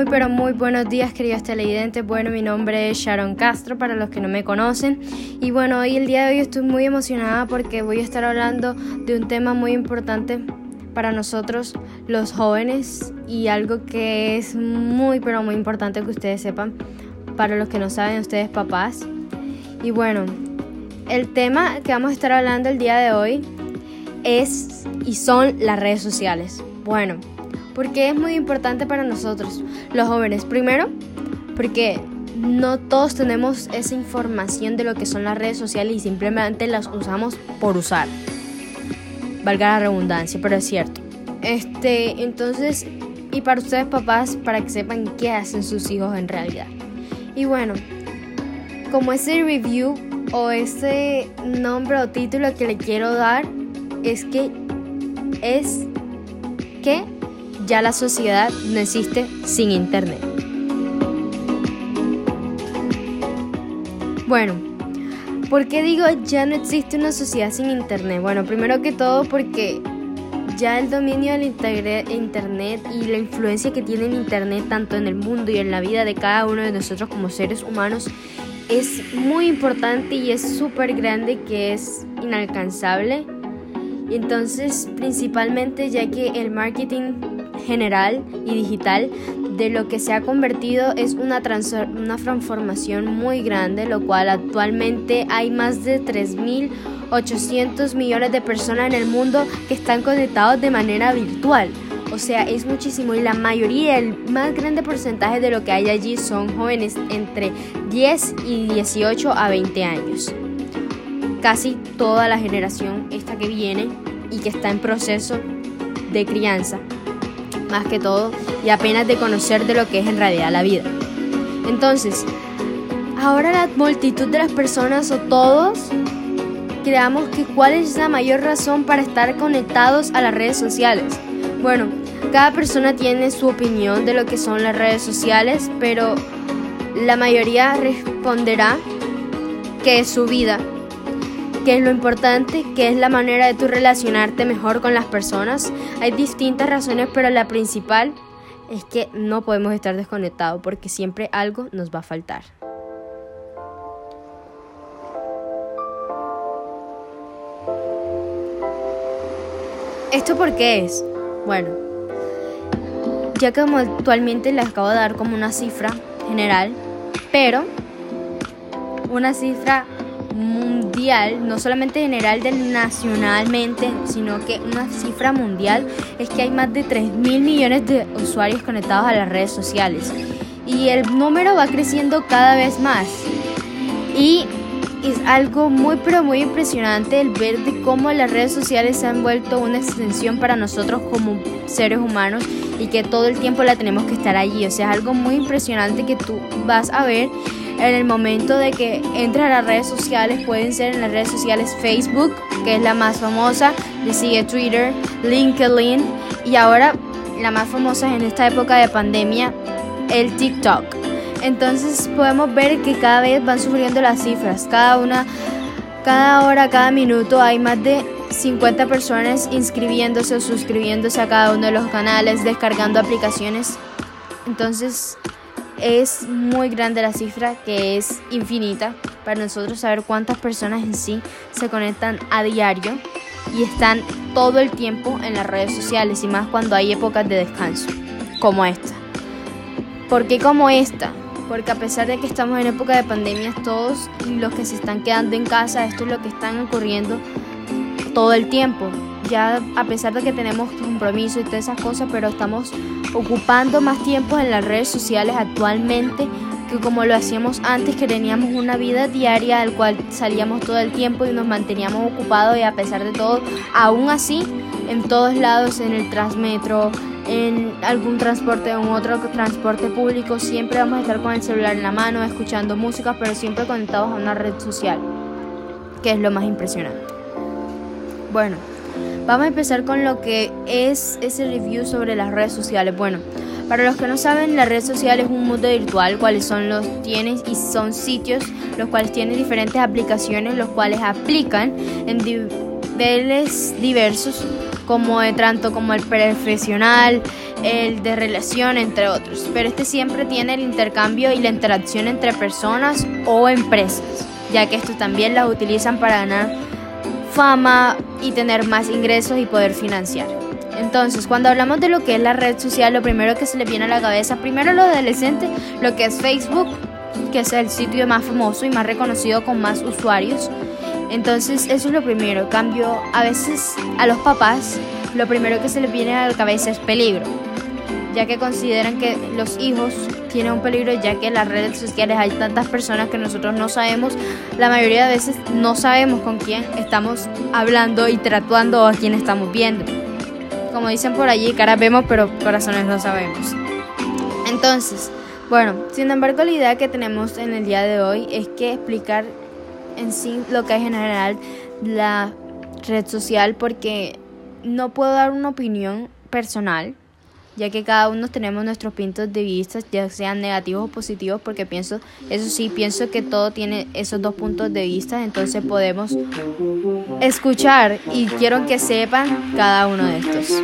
Muy pero muy buenos días queridos televidentes. Bueno, mi nombre es Sharon Castro para los que no me conocen. Y bueno, hoy el día de hoy estoy muy emocionada porque voy a estar hablando de un tema muy importante para nosotros los jóvenes y algo que es muy pero muy importante que ustedes sepan para los que no saben ustedes papás. Y bueno, el tema que vamos a estar hablando el día de hoy es y son las redes sociales. Bueno, porque es muy importante para nosotros, los jóvenes. Primero, porque no todos tenemos esa información de lo que son las redes sociales y simplemente las usamos por usar. Valga la redundancia, pero es cierto. Este, entonces, y para ustedes papás, para que sepan qué hacen sus hijos en realidad. Y bueno, como ese review o ese nombre o título que le quiero dar es que es que ya la sociedad no existe sin Internet. Bueno, ¿por qué digo ya no existe una sociedad sin Internet? Bueno, primero que todo porque ya el dominio del Internet y la influencia que tiene Internet tanto en el mundo y en la vida de cada uno de nosotros como seres humanos es muy importante y es súper grande que es inalcanzable. Y entonces principalmente ya que el marketing general y digital de lo que se ha convertido es una, una transformación muy grande, lo cual actualmente hay más de 3.800 millones de personas en el mundo que están conectados de manera virtual. O sea, es muchísimo y la mayoría, el más grande porcentaje de lo que hay allí son jóvenes entre 10 y 18 a 20 años. Casi toda la generación esta que viene y que está en proceso de crianza más que todo, y apenas de conocer de lo que es en realidad la vida. Entonces, ahora la multitud de las personas o todos creamos que cuál es la mayor razón para estar conectados a las redes sociales. Bueno, cada persona tiene su opinión de lo que son las redes sociales, pero la mayoría responderá que es su vida qué es lo importante, qué es la manera de tú relacionarte mejor con las personas. Hay distintas razones, pero la principal es que no podemos estar desconectados porque siempre algo nos va a faltar. ¿Esto por qué es? Bueno, ya que actualmente les acabo de dar como una cifra general, pero una cifra mundial, no solamente general del nacionalmente, sino que una cifra mundial es que hay más de 3 mil millones de usuarios conectados a las redes sociales. Y el número va creciendo cada vez más. Y es algo muy pero muy impresionante el ver de cómo las redes sociales se han vuelto una extensión para nosotros como seres humanos y que todo el tiempo la tenemos que estar allí. O sea, es algo muy impresionante que tú vas a ver en el momento de que entras a las redes sociales, pueden ser en las redes sociales Facebook, que es la más famosa, le sigue Twitter, LinkedIn y ahora la más famosa en esta época de pandemia, el TikTok. Entonces podemos ver que cada vez van subiendo las cifras, cada una, cada hora, cada minuto hay más de 50 personas inscribiéndose o suscribiéndose a cada uno de los canales, descargando aplicaciones. Entonces es muy grande la cifra, que es infinita, para nosotros saber cuántas personas en sí se conectan a diario y están todo el tiempo en las redes sociales y más cuando hay épocas de descanso, como esta. ¿Por qué como esta? Porque a pesar de que estamos en época de pandemia, todos los que se están quedando en casa, esto es lo que están ocurriendo todo el tiempo ya a pesar de que tenemos compromiso y todas esas cosas, pero estamos ocupando más tiempo en las redes sociales actualmente que como lo hacíamos antes, que teníamos una vida diaria al cual salíamos todo el tiempo y nos manteníamos ocupados y a pesar de todo, aún así, en todos lados, en el transmetro, en algún transporte o en otro transporte público, siempre vamos a estar con el celular en la mano, escuchando música, pero siempre conectados a una red social, que es lo más impresionante. Bueno, Vamos a empezar con lo que es ese review sobre las redes sociales. Bueno, para los que no saben, la red social es un mundo virtual, cuales son los tienes y son sitios los cuales tienen diferentes aplicaciones, los cuales aplican en niveles diversos como de tanto como el profesional, el de relación, entre otros. Pero este siempre tiene el intercambio y la interacción entre personas o empresas, ya que estos también las utilizan para ganar fama y tener más ingresos y poder financiar. Entonces, cuando hablamos de lo que es la red social, lo primero que se le viene a la cabeza, primero los adolescentes, lo que es Facebook, que es el sitio más famoso y más reconocido con más usuarios. Entonces, eso es lo primero. Cambio, a veces a los papás, lo primero que se les viene a la cabeza es peligro, ya que consideran que los hijos tienen un peligro, ya que en las redes sociales hay tantas personas que nosotros no sabemos, la mayoría de veces no sabemos con quién estamos hablando, interactuando o a quién estamos viendo. Como dicen por allí, caras vemos, pero corazones no sabemos. Entonces, bueno, sin embargo, la idea que tenemos en el día de hoy es que explicar en sí lo que es en general la red social porque no puedo dar una opinión personal, ya que cada uno tenemos nuestros puntos de vista, ya sean negativos o positivos, porque pienso, eso sí, pienso que todo tiene esos dos puntos de vista, entonces podemos escuchar y quiero que sepan cada uno de estos.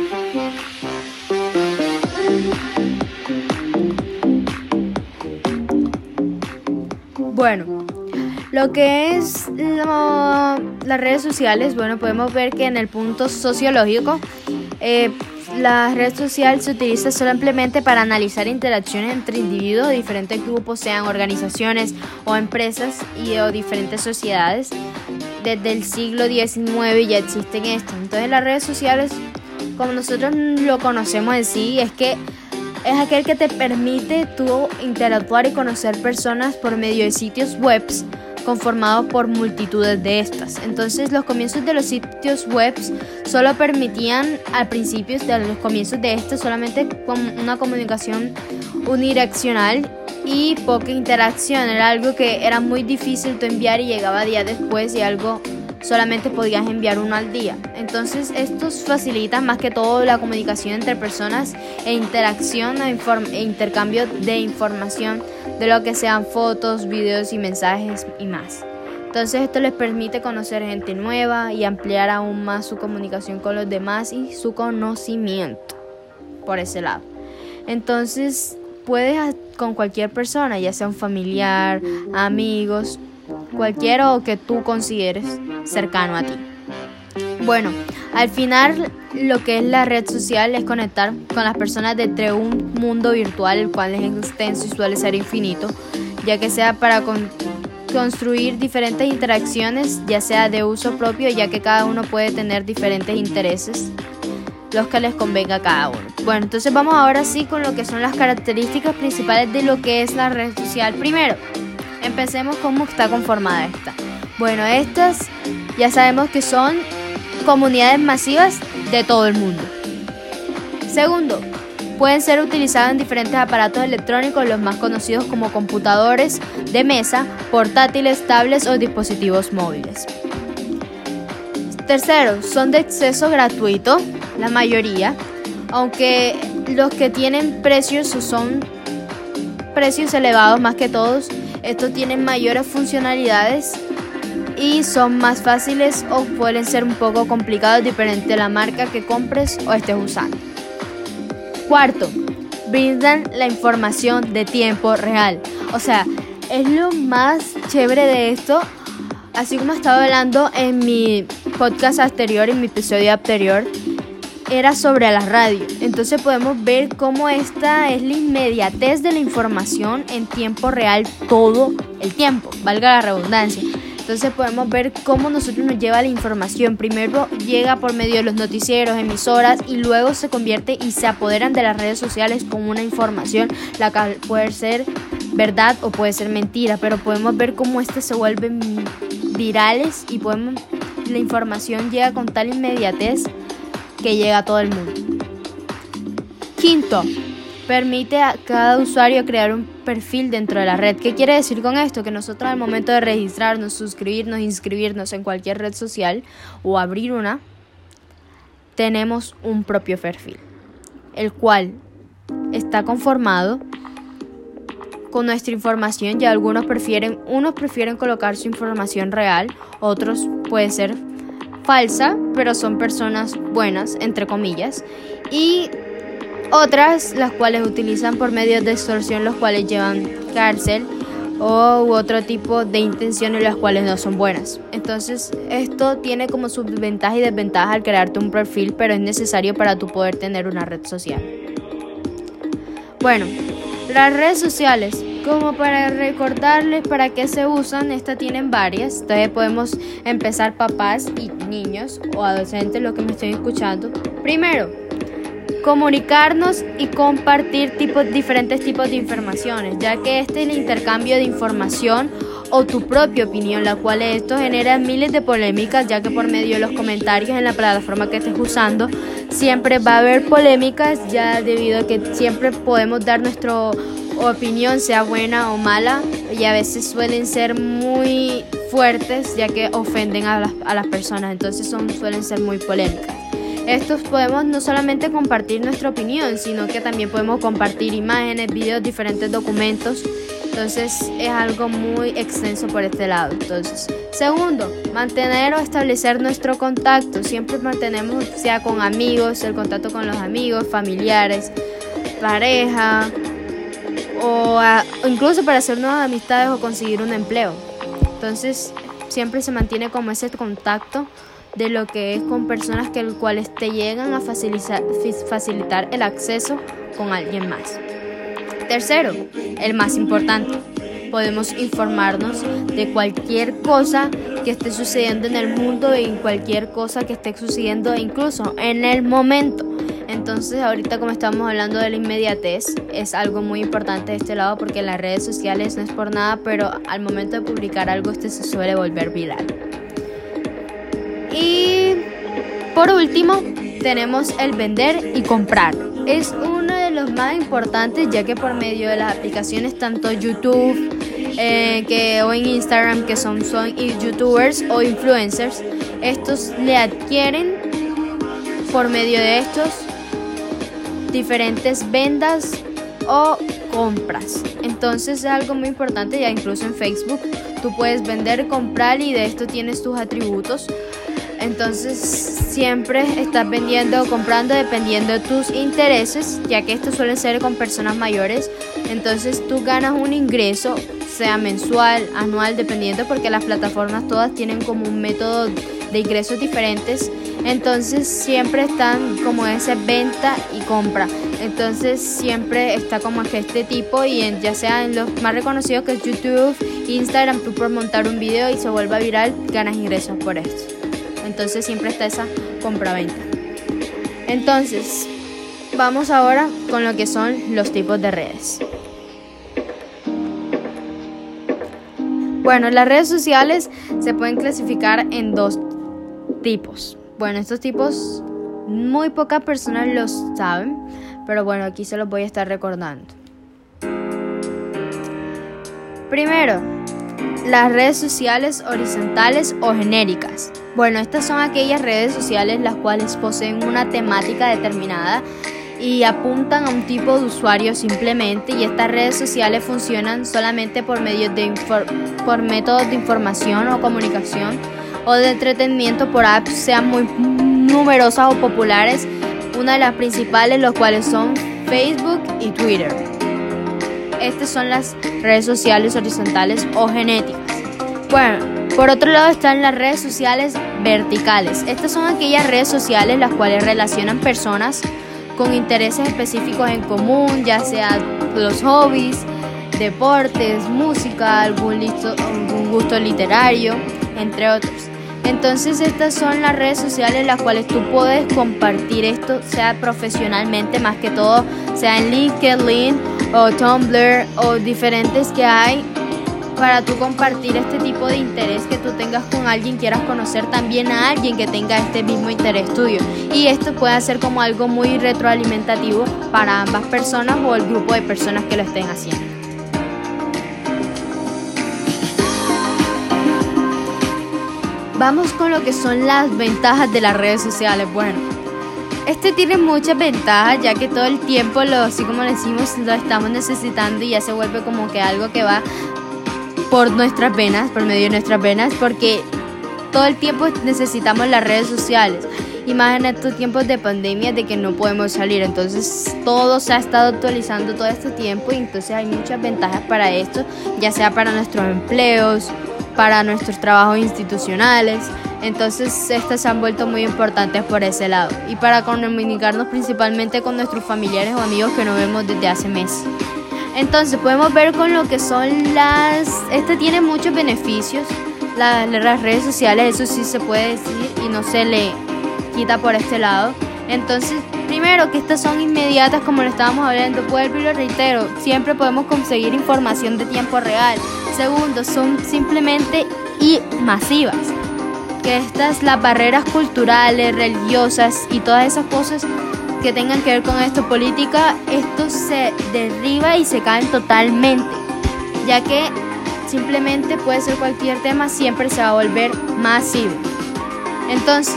Bueno, lo que es las redes sociales, bueno, podemos ver que en el punto sociológico, eh, la red social se utiliza solamente para analizar interacciones entre individuos diferentes grupos, sean organizaciones o empresas y o diferentes sociedades. Desde el siglo XIX ya existen esto. Entonces las redes sociales, como nosotros lo conocemos en sí, es que es aquel que te permite tú interactuar y conocer personas por medio de sitios web conformados por multitudes de estas. Entonces los comienzos de los sitios web solo permitían al principio de los comienzos de este solamente con una comunicación unidireccional y poca interacción. Era algo que era muy difícil de enviar y llegaba días después y algo solamente podías enviar uno al día. Entonces estos facilitan más que todo la comunicación entre personas e interacción e, e, intercambio de información de lo que sean fotos, videos y mensajes y más. Entonces esto les permite conocer gente nueva y ampliar aún más su comunicación con los demás y su conocimiento por ese lado. Entonces puedes con cualquier persona, ya sea un familiar, amigos, cualquiera o que tú consideres cercano a ti. Bueno, al final lo que es la red social es conectar con las personas de un mundo virtual, el cual es extenso y suele ser infinito, ya que sea para construir diferentes interacciones, ya sea de uso propio, ya que cada uno puede tener diferentes intereses, los que les convenga a cada uno. Bueno, entonces vamos ahora sí con lo que son las características principales de lo que es la red social. Primero, Empecemos cómo está conformada esta. Bueno, estas ya sabemos que son comunidades masivas de todo el mundo. Segundo, pueden ser utilizadas en diferentes aparatos electrónicos, los más conocidos como computadores de mesa, portátiles, tablets o dispositivos móviles. Tercero, son de acceso gratuito, la mayoría, aunque los que tienen precios son precios elevados más que todos estos tienen mayores funcionalidades y son más fáciles o pueden ser un poco complicados dependiendo de la marca que compres o estés usando. Cuarto, brindan la información de tiempo real. O sea, es lo más chévere de esto. Así como estaba hablando en mi podcast anterior, en mi episodio anterior, era sobre la radio. Entonces podemos ver cómo esta es la inmediatez de la información en tiempo real todo el tiempo, valga la redundancia. Entonces podemos ver cómo nosotros nos lleva la información. Primero llega por medio de los noticieros, emisoras y luego se convierte y se apoderan de las redes sociales con una información, la cual puede ser verdad o puede ser mentira, pero podemos ver cómo estas se vuelven virales y podemos la información llega con tal inmediatez que llega a todo el mundo. Quinto, permite a cada usuario crear un perfil dentro de la red. ¿Qué quiere decir con esto? Que nosotros al momento de registrarnos, suscribirnos, inscribirnos en cualquier red social o abrir una, tenemos un propio perfil, el cual está conformado con nuestra información y algunos prefieren, unos prefieren colocar su información real, otros puede ser falsa, pero son personas buenas, entre comillas. Y otras las cuales utilizan por medio de extorsión, los cuales llevan cárcel o u otro tipo de intenciones las cuales no son buenas. Entonces, esto tiene como sus ventajas y desventajas al crearte un perfil, pero es necesario para tu poder tener una red social. Bueno, las redes sociales, como para recordarles para qué se usan, estas tienen varias. Entonces podemos empezar papás y niños o adolescentes, lo que me estoy escuchando. Primero, comunicarnos y compartir tipos, diferentes tipos de informaciones, ya que este es el intercambio de información o tu propia opinión, la cual esto genera miles de polémicas, ya que por medio de los comentarios en la plataforma que estés usando, siempre va a haber polémicas, ya debido a que siempre podemos dar nuestra opinión, sea buena o mala, y a veces suelen ser muy fuertes, ya que ofenden a las, a las personas, entonces son, suelen ser muy polémicas. Estos podemos no solamente compartir nuestra opinión, sino que también podemos compartir imágenes, videos, diferentes documentos. Entonces es algo muy extenso por este lado. Entonces, segundo, mantener o establecer nuestro contacto. Siempre mantenemos, sea con amigos, el contacto con los amigos, familiares, pareja, o, incluso para hacer nuevas amistades o conseguir un empleo. Entonces, siempre se mantiene como ese contacto de lo que es con personas que cuales te llegan a facilitar, el acceso con alguien más. Tercero, el más importante, podemos informarnos de cualquier cosa que esté sucediendo en el mundo y cualquier cosa que esté sucediendo incluso en el momento. Entonces ahorita como estamos hablando de la inmediatez, es algo muy importante de este lado porque en las redes sociales no es por nada, pero al momento de publicar algo este se suele volver viral. Y por último, tenemos el vender y comprar. Es uno de los más importantes ya que por medio de las aplicaciones tanto YouTube eh, que, o en Instagram que son, son youtubers o influencers, estos le adquieren por medio de estos diferentes vendas o compras. Entonces es algo muy importante, ya incluso en Facebook tú puedes vender, comprar y de esto tienes tus atributos. Entonces siempre estás vendiendo o comprando dependiendo de tus intereses, ya que esto suele ser con personas mayores. Entonces tú ganas un ingreso, sea mensual, anual, dependiendo porque las plataformas todas tienen como un método de ingresos diferentes. Entonces siempre están como esa venta y compra. Entonces siempre está como este tipo y ya sea en los más reconocidos que es YouTube, Instagram, tú por montar un video y se vuelva viral, ganas ingresos por esto. Entonces siempre está esa compra-venta. Entonces, vamos ahora con lo que son los tipos de redes. Bueno, las redes sociales se pueden clasificar en dos tipos. Bueno, estos tipos muy pocas personas los saben, pero bueno, aquí se los voy a estar recordando. Primero, las redes sociales horizontales o genéricas. Bueno, estas son aquellas redes sociales las cuales poseen una temática determinada y apuntan a un tipo de usuario simplemente y estas redes sociales funcionan solamente por medios de por métodos de información o comunicación o de entretenimiento por apps sean muy numerosas o populares, una de las principales los cuales son Facebook y Twitter. Estas son las redes sociales horizontales o genéticas. Bueno, por otro lado están las redes sociales verticales. Estas son aquellas redes sociales las cuales relacionan personas con intereses específicos en común, ya sea los hobbies, deportes, música, algún, algún gusto literario, entre otros. Entonces estas son las redes sociales en las cuales tú puedes compartir esto, sea profesionalmente más que todo, sea en LinkedIn o Tumblr o diferentes que hay para tú compartir este tipo de interés que tú tengas con alguien, quieras conocer también a alguien que tenga este mismo interés tuyo. Y esto puede ser como algo muy retroalimentativo para ambas personas o el grupo de personas que lo estén haciendo. Vamos con lo que son las ventajas de las redes sociales. Bueno, este tiene muchas ventajas ya que todo el tiempo, lo, así como decimos, lo estamos necesitando y ya se vuelve como que algo que va por nuestras venas, por medio de nuestras venas, porque todo el tiempo necesitamos las redes sociales y más en estos tiempos de pandemia de que no podemos salir. Entonces todo se ha estado actualizando todo este tiempo y entonces hay muchas ventajas para esto, ya sea para nuestros empleos, para nuestros trabajos institucionales. Entonces estas se han vuelto muy importantes por ese lado y para comunicarnos principalmente con nuestros familiares o amigos que no vemos desde hace meses. Entonces podemos ver con lo que son las... Este tiene muchos beneficios. las redes sociales, eso sí se puede decir y no se le quita por este lado. Entonces, primero que estas son inmediatas como lo estábamos hablando, vuelvo y lo reitero, siempre podemos conseguir información de tiempo real. Segundo, son simplemente y masivas. Que estas, las barreras culturales, religiosas y todas esas cosas que tengan que ver con esto política, esto se derriba y se caen totalmente, ya que simplemente puede ser cualquier tema, siempre se va a volver masivo. Entonces,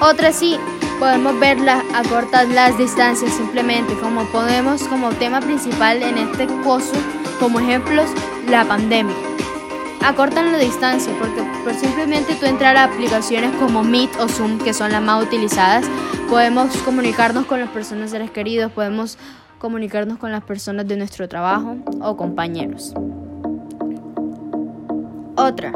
otra sí, podemos verla acortar las distancias simplemente, como podemos como tema principal en este curso, como ejemplos, la pandemia. Acortan la distancia porque por simplemente tú entrar a aplicaciones como Meet o Zoom, que son las más utilizadas, podemos comunicarnos con las personas seres queridos, podemos comunicarnos con las personas de nuestro trabajo o compañeros. Otra,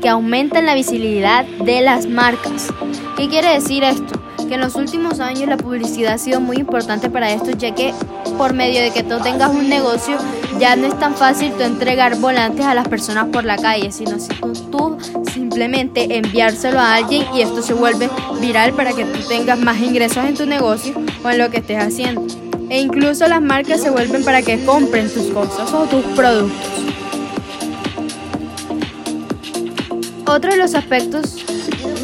que aumentan la visibilidad de las marcas. ¿Qué quiere decir esto? Que en los últimos años la publicidad ha sido muy importante para esto, ya que por medio de que tú tengas un negocio, ya no es tan fácil tú entregar volantes a las personas por la calle, sino si tú, simplemente enviárselo a alguien y esto se vuelve viral para que tú tengas más ingresos en tu negocio o en lo que estés haciendo. E incluso las marcas se vuelven para que compren tus cosas o tus productos. Otro de los aspectos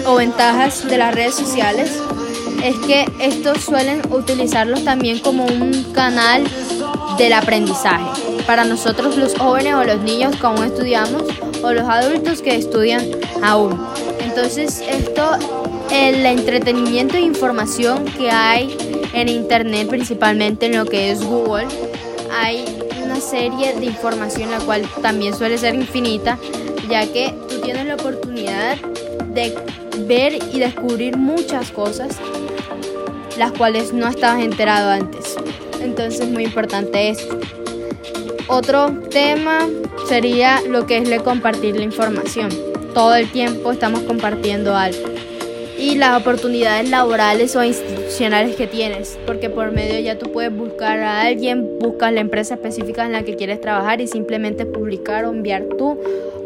o ventajas de las redes sociales es que estos suelen utilizarlos también como un canal del aprendizaje. Para nosotros los jóvenes o los niños que aún estudiamos o los adultos que estudian aún. Entonces esto, el entretenimiento e información que hay en Internet, principalmente en lo que es Google, hay una serie de información la cual también suele ser infinita ya que tienes la oportunidad de ver y descubrir muchas cosas las cuales no estabas enterado antes. Entonces es muy importante esto. Otro tema sería lo que es le compartir la información. Todo el tiempo estamos compartiendo algo. Y las oportunidades laborales o institucionales que tienes, porque por medio ya tú puedes buscar a alguien, buscas la empresa específica en la que quieres trabajar y simplemente publicar o enviar tú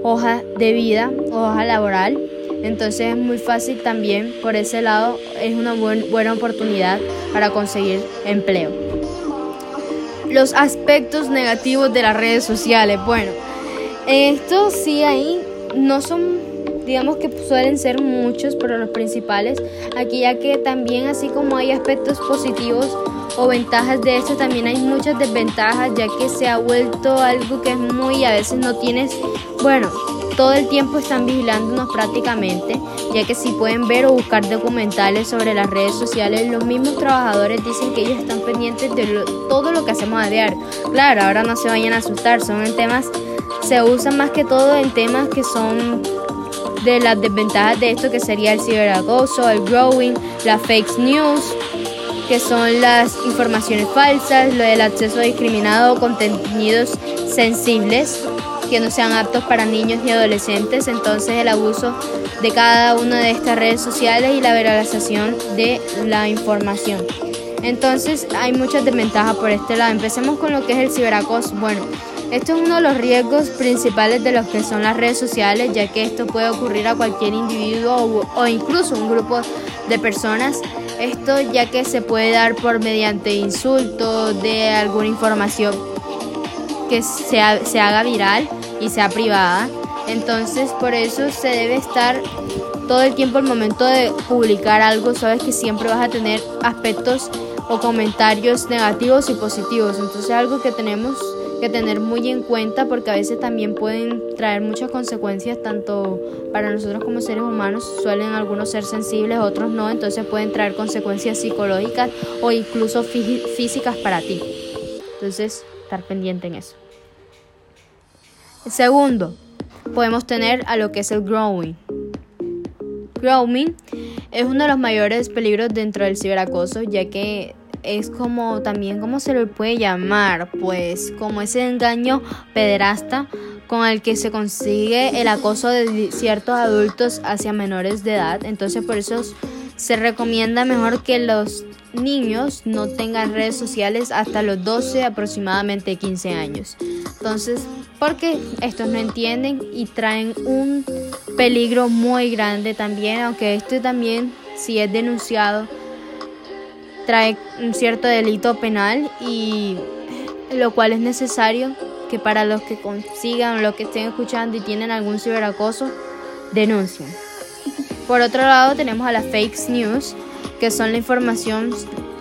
hoja de vida, hoja laboral. Entonces es muy fácil también, por ese lado, es una buena oportunidad para conseguir empleo. Los aspectos negativos de las redes sociales. Bueno, estos sí ahí no son, digamos que suelen ser muchos, pero los principales. Aquí ya que también así como hay aspectos positivos, o ventajas de esto, también hay muchas desventajas ya que se ha vuelto algo que es muy a veces no tienes, bueno, todo el tiempo están vigilándonos prácticamente, ya que si pueden ver o buscar documentales sobre las redes sociales, los mismos trabajadores dicen que ellos están pendientes de todo lo que hacemos a diario. Claro, ahora no se vayan a asustar, son en temas, se usan más que todo en temas que son de las desventajas de esto, que sería el ciberacoso, el growing, la fake news, que son las informaciones falsas, lo del acceso discriminado contenidos sensibles que no sean aptos para niños ni adolescentes, entonces el abuso de cada una de estas redes sociales y la verbalización de la información. Entonces hay muchas desventajas por este lado. Empecemos con lo que es el ciberacoso. Bueno, esto es uno de los riesgos principales de los que son las redes sociales, ya que esto puede ocurrir a cualquier individuo o, o incluso un grupo de personas esto ya que se puede dar por mediante insultos de alguna información que se, se haga viral y sea privada. Entonces por eso se debe estar todo el tiempo al momento de publicar algo, sabes que siempre vas a tener aspectos o comentarios negativos y positivos. Entonces algo que tenemos que tener muy en cuenta porque a veces también pueden traer muchas consecuencias tanto para nosotros como seres humanos suelen algunos ser sensibles otros no entonces pueden traer consecuencias psicológicas o incluso físicas para ti entonces estar pendiente en eso segundo podemos tener a lo que es el growing. Growing es uno de los mayores peligros dentro del ciberacoso, ya que es como también, ¿cómo se le puede llamar? Pues como ese engaño pederasta con el que se consigue el acoso de ciertos adultos hacia menores de edad. Entonces por eso se recomienda mejor que los niños no tengan redes sociales hasta los 12 aproximadamente 15 años. Entonces, porque estos no entienden y traen un peligro muy grande también, aunque esto también si es denunciado trae un cierto delito penal y lo cual es necesario que para los que consigan, los que estén escuchando y tienen algún ciberacoso, denuncien. Por otro lado tenemos a las fake news, que son la información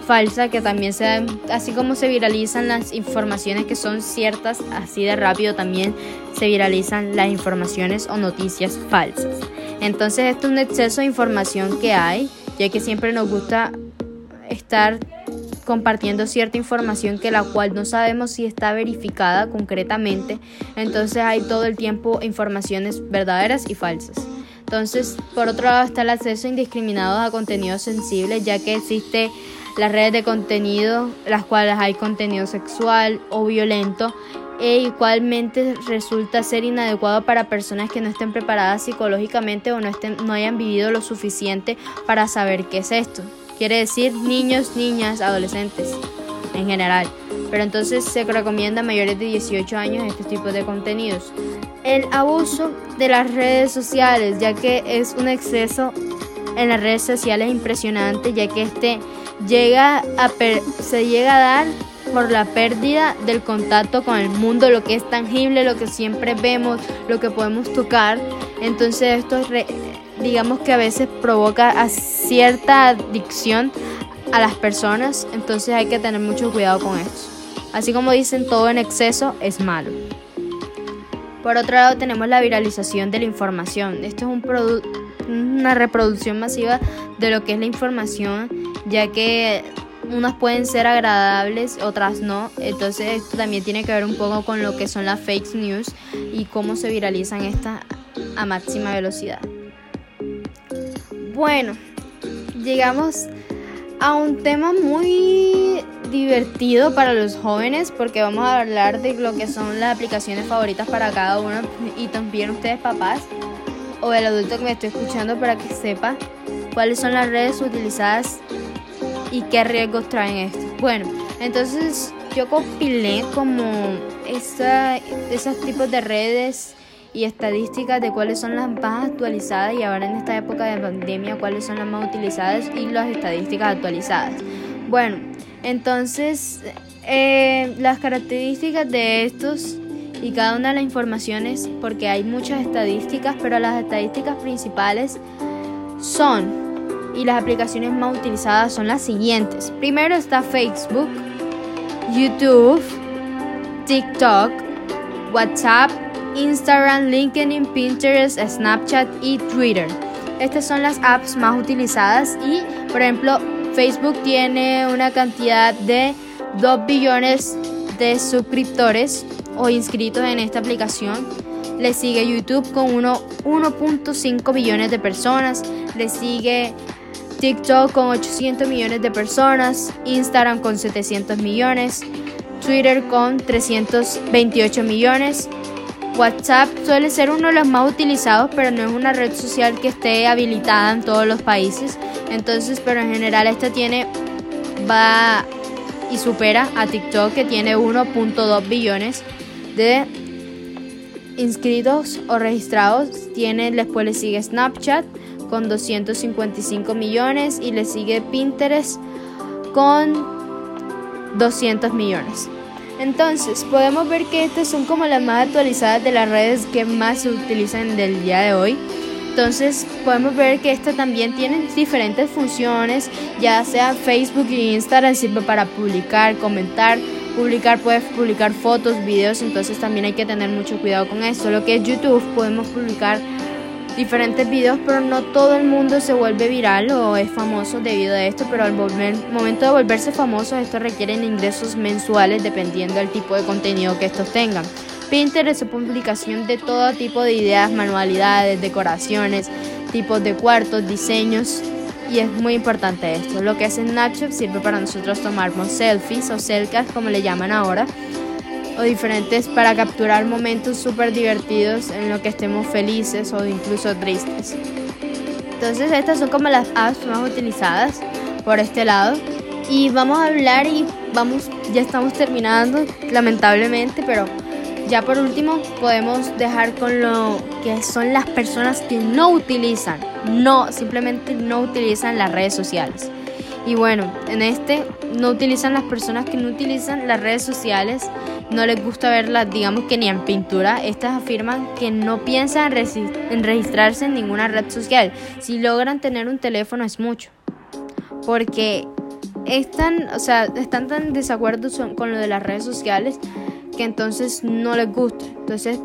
falsa que también se así como se viralizan las informaciones que son ciertas, así de rápido también se viralizan las informaciones o noticias falsas. Entonces esto es un exceso de información que hay, ya que siempre nos gusta estar compartiendo cierta información que la cual no sabemos si está verificada concretamente. Entonces hay todo el tiempo informaciones verdaderas y falsas. Entonces, por otro lado está el acceso indiscriminado a contenido sensible, ya que existe las redes de contenido, las cuales hay contenido sexual o violento e igualmente resulta ser inadecuado para personas que no estén preparadas psicológicamente o no, estén, no hayan vivido lo suficiente para saber qué es esto. Quiere decir niños, niñas, adolescentes en general. Pero entonces se recomienda a mayores de 18 años este tipo de contenidos. El abuso de las redes sociales, ya que es un exceso en las redes sociales impresionante, ya que este llega a se llega a dar por la pérdida del contacto con el mundo, lo que es tangible, lo que siempre vemos, lo que podemos tocar. Entonces esto digamos que a veces provoca a cierta adicción a las personas, entonces hay que tener mucho cuidado con esto. Así como dicen, todo en exceso es malo. Por otro lado tenemos la viralización de la información. Esto es un una reproducción masiva de lo que es la información, ya que unas pueden ser agradables, otras no. Entonces esto también tiene que ver un poco con lo que son las fake news y cómo se viralizan estas a máxima velocidad. Bueno, llegamos a un tema muy divertido para los jóvenes porque vamos a hablar de lo que son las aplicaciones favoritas para cada uno y también ustedes papás o el adulto que me estoy escuchando para que sepa cuáles son las redes utilizadas y qué riesgos traen esto. Bueno, entonces yo compilé como esos tipos de redes y estadísticas de cuáles son las más actualizadas y ahora en esta época de pandemia cuáles son las más utilizadas y las estadísticas actualizadas. Bueno, entonces eh, las características de estos y cada una de las informaciones, porque hay muchas estadísticas, pero las estadísticas principales son y las aplicaciones más utilizadas son las siguientes. Primero está Facebook, YouTube, TikTok, WhatsApp, Instagram, LinkedIn, Pinterest, Snapchat y Twitter. Estas son las apps más utilizadas y, por ejemplo, Facebook tiene una cantidad de 2 billones de suscriptores o inscritos en esta aplicación. Le sigue YouTube con 1.5 billones de personas. Le sigue TikTok con 800 millones de personas. Instagram con 700 millones. Twitter con 328 millones. WhatsApp suele ser uno de los más utilizados, pero no es una red social que esté habilitada en todos los países. Entonces, pero en general esta tiene va y supera a TikTok que tiene 1.2 billones de inscritos o registrados. Tiene, después le sigue Snapchat con 255 millones y le sigue Pinterest con 200 millones. Entonces, podemos ver que estas son como las más actualizadas de las redes que más se utilizan del día de hoy. Entonces, podemos ver que esta también tiene diferentes funciones, ya sea Facebook e Instagram sirve para publicar, comentar, publicar, puedes publicar fotos, videos, entonces también hay que tener mucho cuidado con esto. Lo que es YouTube, podemos publicar diferentes videos, pero no todo el mundo se vuelve viral o es famoso debido a esto, pero al momento de volverse famosos esto requieren ingresos mensuales dependiendo del tipo de contenido que estos tengan. Pinterest es publicación de todo tipo de ideas, manualidades, decoraciones, tipos de cuartos, diseños. Y es muy importante esto. Lo que es Snapchat sirve para nosotros tomarnos selfies o selfies como le llaman ahora. O diferentes para capturar momentos súper divertidos en lo que estemos felices o incluso tristes. Entonces estas son como las apps más utilizadas por este lado. Y vamos a hablar y vamos, ya estamos terminando, lamentablemente, pero ya por último podemos dejar con lo que son las personas que no utilizan, no, simplemente no utilizan las redes sociales. Y bueno, en este no utilizan las personas que no utilizan las redes sociales, no les gusta verlas, digamos que ni en pintura. Estas afirman que no piensan en registrarse en ninguna red social. Si logran tener un teléfono es mucho. Porque están, o sea, están tan desacuerdo con lo de las redes sociales que entonces no les gusta. Entonces,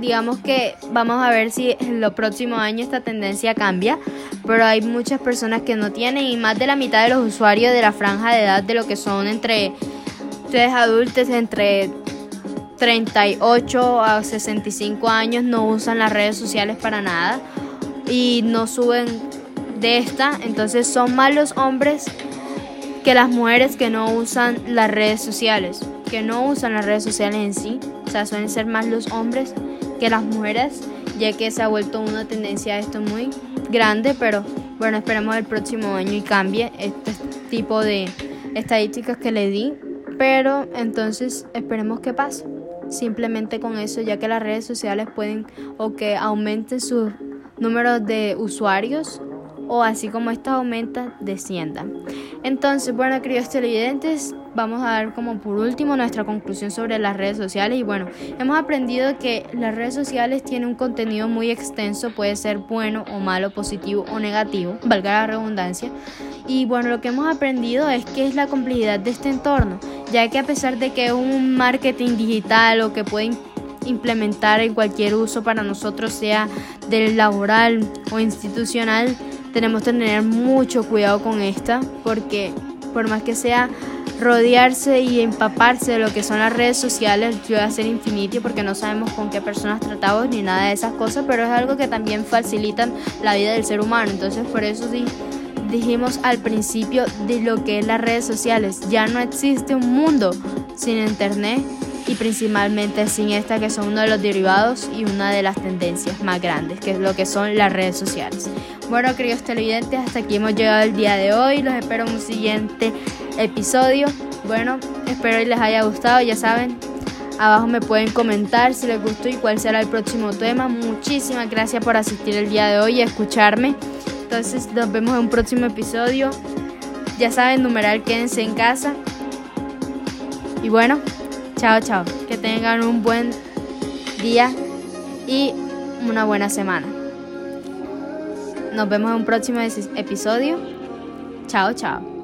digamos que vamos a ver si en los próximos años esta tendencia cambia, pero hay muchas personas que no tienen y más de la mitad de los usuarios de la franja de edad de lo que son entre ustedes adultos entre 38 a 65 años no usan las redes sociales para nada y no suben de esta, entonces son más los hombres que las mujeres que no usan las redes sociales, que no usan las redes sociales en sí, o sea, suelen ser más los hombres que las mujeres, ya que se ha vuelto una tendencia a esto muy grande, pero bueno, esperemos el próximo año y cambie este tipo de estadísticas que le di, pero entonces esperemos que pase. Simplemente con eso, ya que las redes sociales pueden o que aumenten sus números de usuarios o así como esta aumenta, descienda. Entonces, bueno, queridos televidentes, vamos a dar como por último nuestra conclusión sobre las redes sociales. Y bueno, hemos aprendido que las redes sociales tienen un contenido muy extenso, puede ser bueno o malo, positivo o negativo, valga la redundancia. Y bueno, lo que hemos aprendido es que es la complejidad de este entorno, ya que a pesar de que un marketing digital o que puede implementar en cualquier uso para nosotros, sea del laboral o institucional, tenemos que tener mucho cuidado con esta porque por más que sea rodearse y empaparse de lo que son las redes sociales, yo voy a ser infinito porque no sabemos con qué personas tratamos ni nada de esas cosas, pero es algo que también facilitan la vida del ser humano. Entonces por eso dijimos al principio de lo que es las redes sociales. Ya no existe un mundo sin internet y principalmente sin esta que son uno de los derivados y una de las tendencias más grandes, que es lo que son las redes sociales. Bueno, queridos televidentes, hasta aquí hemos llegado el día de hoy. Los espero en un siguiente episodio. Bueno, espero les haya gustado, ya saben. Abajo me pueden comentar si les gustó y cuál será el próximo tema. Muchísimas gracias por asistir el día de hoy y escucharme. Entonces nos vemos en un próximo episodio. Ya saben, numeral, quédense en casa. Y bueno, Chao, chao. Que tengan un buen día y una buena semana. Nos vemos en un próximo episodio. Chao, chao.